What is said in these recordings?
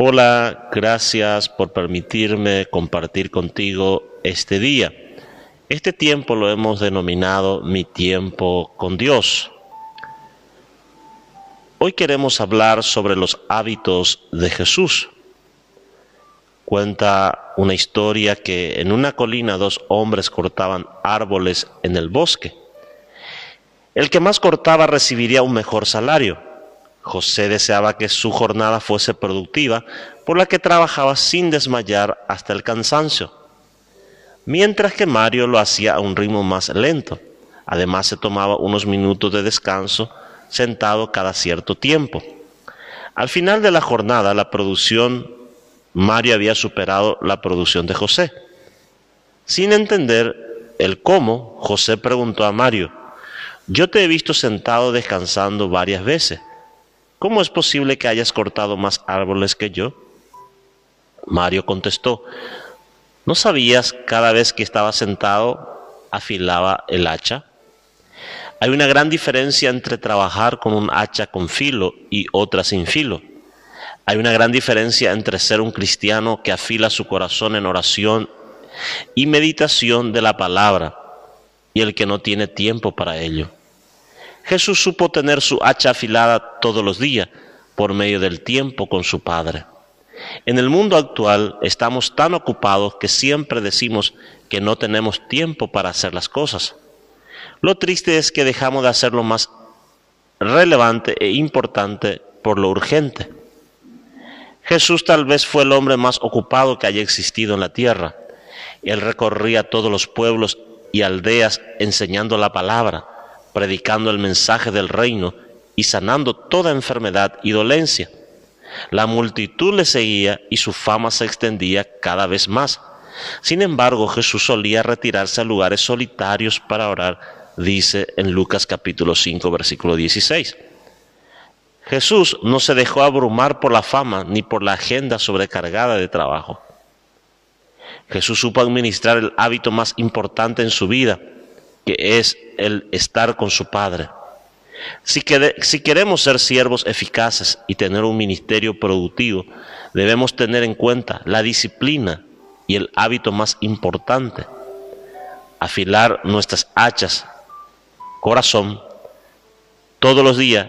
Hola, gracias por permitirme compartir contigo este día. Este tiempo lo hemos denominado mi tiempo con Dios. Hoy queremos hablar sobre los hábitos de Jesús. Cuenta una historia que en una colina dos hombres cortaban árboles en el bosque. El que más cortaba recibiría un mejor salario José deseaba que su jornada fuese productiva, por la que trabajaba sin desmayar hasta el cansancio, mientras que Mario lo hacía a un ritmo más lento. Además se tomaba unos minutos de descanso sentado cada cierto tiempo. Al final de la jornada, la producción, Mario había superado la producción de José. Sin entender el cómo, José preguntó a Mario, yo te he visto sentado descansando varias veces. ¿Cómo es posible que hayas cortado más árboles que yo? Mario contestó, ¿no sabías cada vez que estaba sentado afilaba el hacha? Hay una gran diferencia entre trabajar con un hacha con filo y otra sin filo. Hay una gran diferencia entre ser un cristiano que afila su corazón en oración y meditación de la palabra y el que no tiene tiempo para ello. Jesús supo tener su hacha afilada todos los días por medio del tiempo con su Padre. En el mundo actual estamos tan ocupados que siempre decimos que no tenemos tiempo para hacer las cosas. Lo triste es que dejamos de hacer lo más relevante e importante por lo urgente. Jesús tal vez fue el hombre más ocupado que haya existido en la tierra. Él recorría todos los pueblos y aldeas enseñando la palabra predicando el mensaje del reino y sanando toda enfermedad y dolencia. La multitud le seguía y su fama se extendía cada vez más. Sin embargo, Jesús solía retirarse a lugares solitarios para orar, dice en Lucas capítulo 5, versículo 16. Jesús no se dejó abrumar por la fama ni por la agenda sobrecargada de trabajo. Jesús supo administrar el hábito más importante en su vida, que es el estar con su Padre. Si, si, queremos ser siervos eficaces y tener un ministerio productivo, debemos tener en cuenta la disciplina y el hábito más importante, afilar nuestras hachas, corazón, todos los días,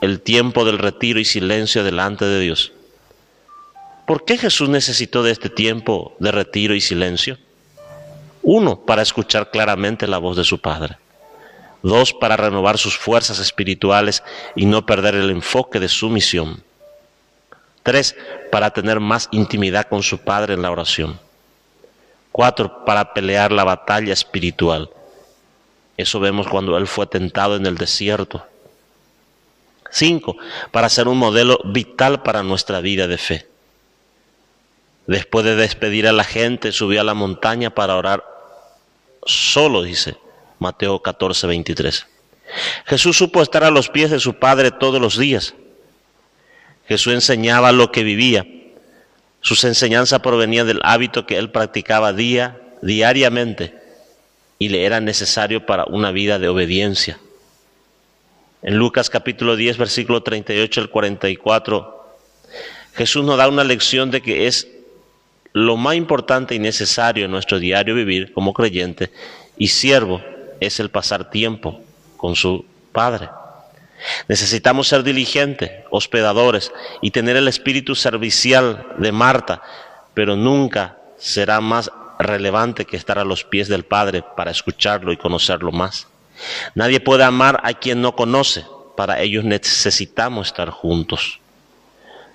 el tiempo del retiro y silencio delante de Dios. ¿Por qué Jesús necesitó de este tiempo de retiro y silencio? Uno, para escuchar claramente la voz de su Padre. Dos, para renovar sus fuerzas espirituales y no perder el enfoque de su misión. Tres, para tener más intimidad con su Padre en la oración. Cuatro, para pelear la batalla espiritual. Eso vemos cuando Él fue tentado en el desierto. Cinco, para ser un modelo vital para nuestra vida de fe. Después de despedir a la gente, subió a la montaña para orar solo, dice Mateo 14, 23. Jesús supo estar a los pies de su Padre todos los días. Jesús enseñaba lo que vivía. Sus enseñanzas provenían del hábito que él practicaba día, diariamente y le era necesario para una vida de obediencia. En Lucas capítulo 10, versículo 38 al 44, Jesús nos da una lección de que es lo más importante y necesario en nuestro diario vivir como creyente y siervo es el pasar tiempo con su Padre. Necesitamos ser diligentes, hospedadores y tener el espíritu servicial de Marta, pero nunca será más relevante que estar a los pies del Padre para escucharlo y conocerlo más. Nadie puede amar a quien no conoce, para ellos necesitamos estar juntos.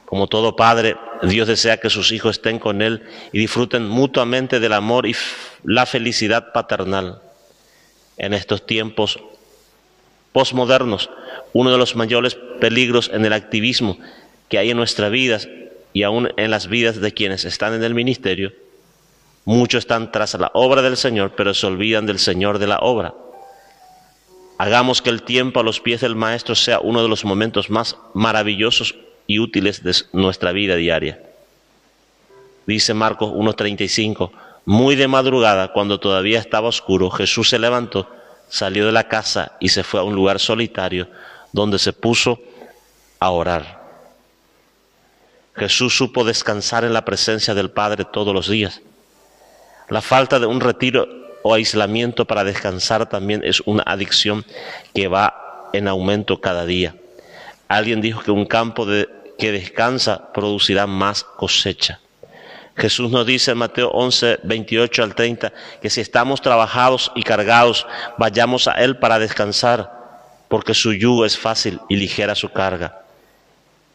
Como todo padre, Dios desea que sus hijos estén con Él y disfruten mutuamente del amor y la felicidad paternal. En estos tiempos postmodernos, uno de los mayores peligros en el activismo que hay en nuestras vidas y aún en las vidas de quienes están en el ministerio, muchos están tras la obra del Señor, pero se olvidan del Señor de la obra. Hagamos que el tiempo a los pies del Maestro sea uno de los momentos más maravillosos y útiles de nuestra vida diaria. Dice Marcos 1.35, muy de madrugada, cuando todavía estaba oscuro, Jesús se levantó, salió de la casa y se fue a un lugar solitario donde se puso a orar. Jesús supo descansar en la presencia del Padre todos los días. La falta de un retiro o aislamiento para descansar también es una adicción que va en aumento cada día. Alguien dijo que un campo que descansa producirá más cosecha. Jesús nos dice en Mateo 11, 28 al 30, que si estamos trabajados y cargados, vayamos a Él para descansar, porque su yugo es fácil y ligera su carga.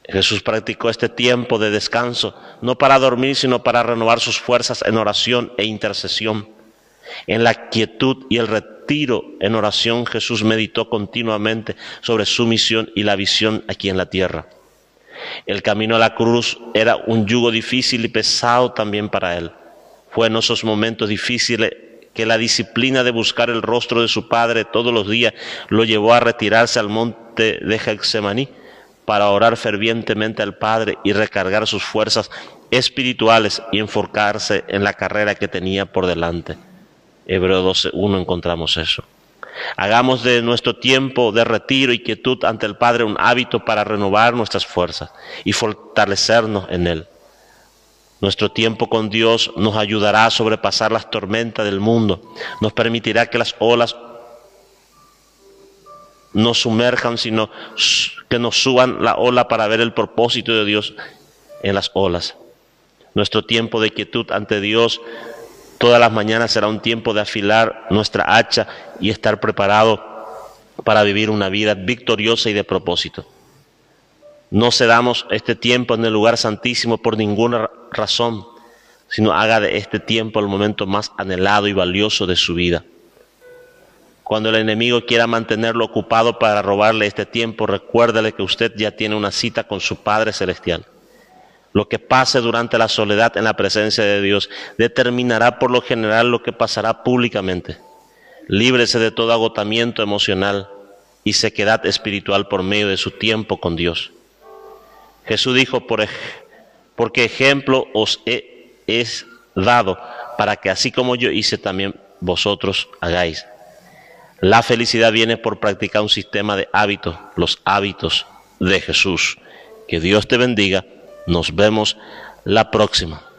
Jesús practicó este tiempo de descanso, no para dormir, sino para renovar sus fuerzas en oración e intercesión. En la quietud y el retiro en oración, Jesús meditó continuamente sobre su misión y la visión aquí en la tierra. El camino a la cruz era un yugo difícil y pesado también para él. Fue en esos momentos difíciles que la disciplina de buscar el rostro de su padre todos los días lo llevó a retirarse al monte de Getsemaní para orar fervientemente al Padre y recargar sus fuerzas espirituales y enfocarse en la carrera que tenía por delante. Hebreo 12.1 encontramos eso. Hagamos de nuestro tiempo de retiro y quietud ante el Padre un hábito para renovar nuestras fuerzas y fortalecernos en Él. Nuestro tiempo con Dios nos ayudará a sobrepasar las tormentas del mundo, nos permitirá que las olas no sumerjan, sino que nos suban la ola para ver el propósito de Dios en las olas. Nuestro tiempo de quietud ante Dios Todas las mañanas será un tiempo de afilar nuestra hacha y estar preparado para vivir una vida victoriosa y de propósito. No cedamos este tiempo en el lugar santísimo por ninguna razón, sino haga de este tiempo el momento más anhelado y valioso de su vida. Cuando el enemigo quiera mantenerlo ocupado para robarle este tiempo, recuérdale que usted ya tiene una cita con su Padre Celestial. Lo que pase durante la soledad en la presencia de Dios determinará por lo general lo que pasará públicamente. Líbrese de todo agotamiento emocional y sequedad espiritual por medio de su tiempo con Dios. Jesús dijo, por porque ejemplo os he, es dado para que así como yo hice también vosotros hagáis. La felicidad viene por practicar un sistema de hábitos, los hábitos de Jesús. Que Dios te bendiga nos vemos la próxima.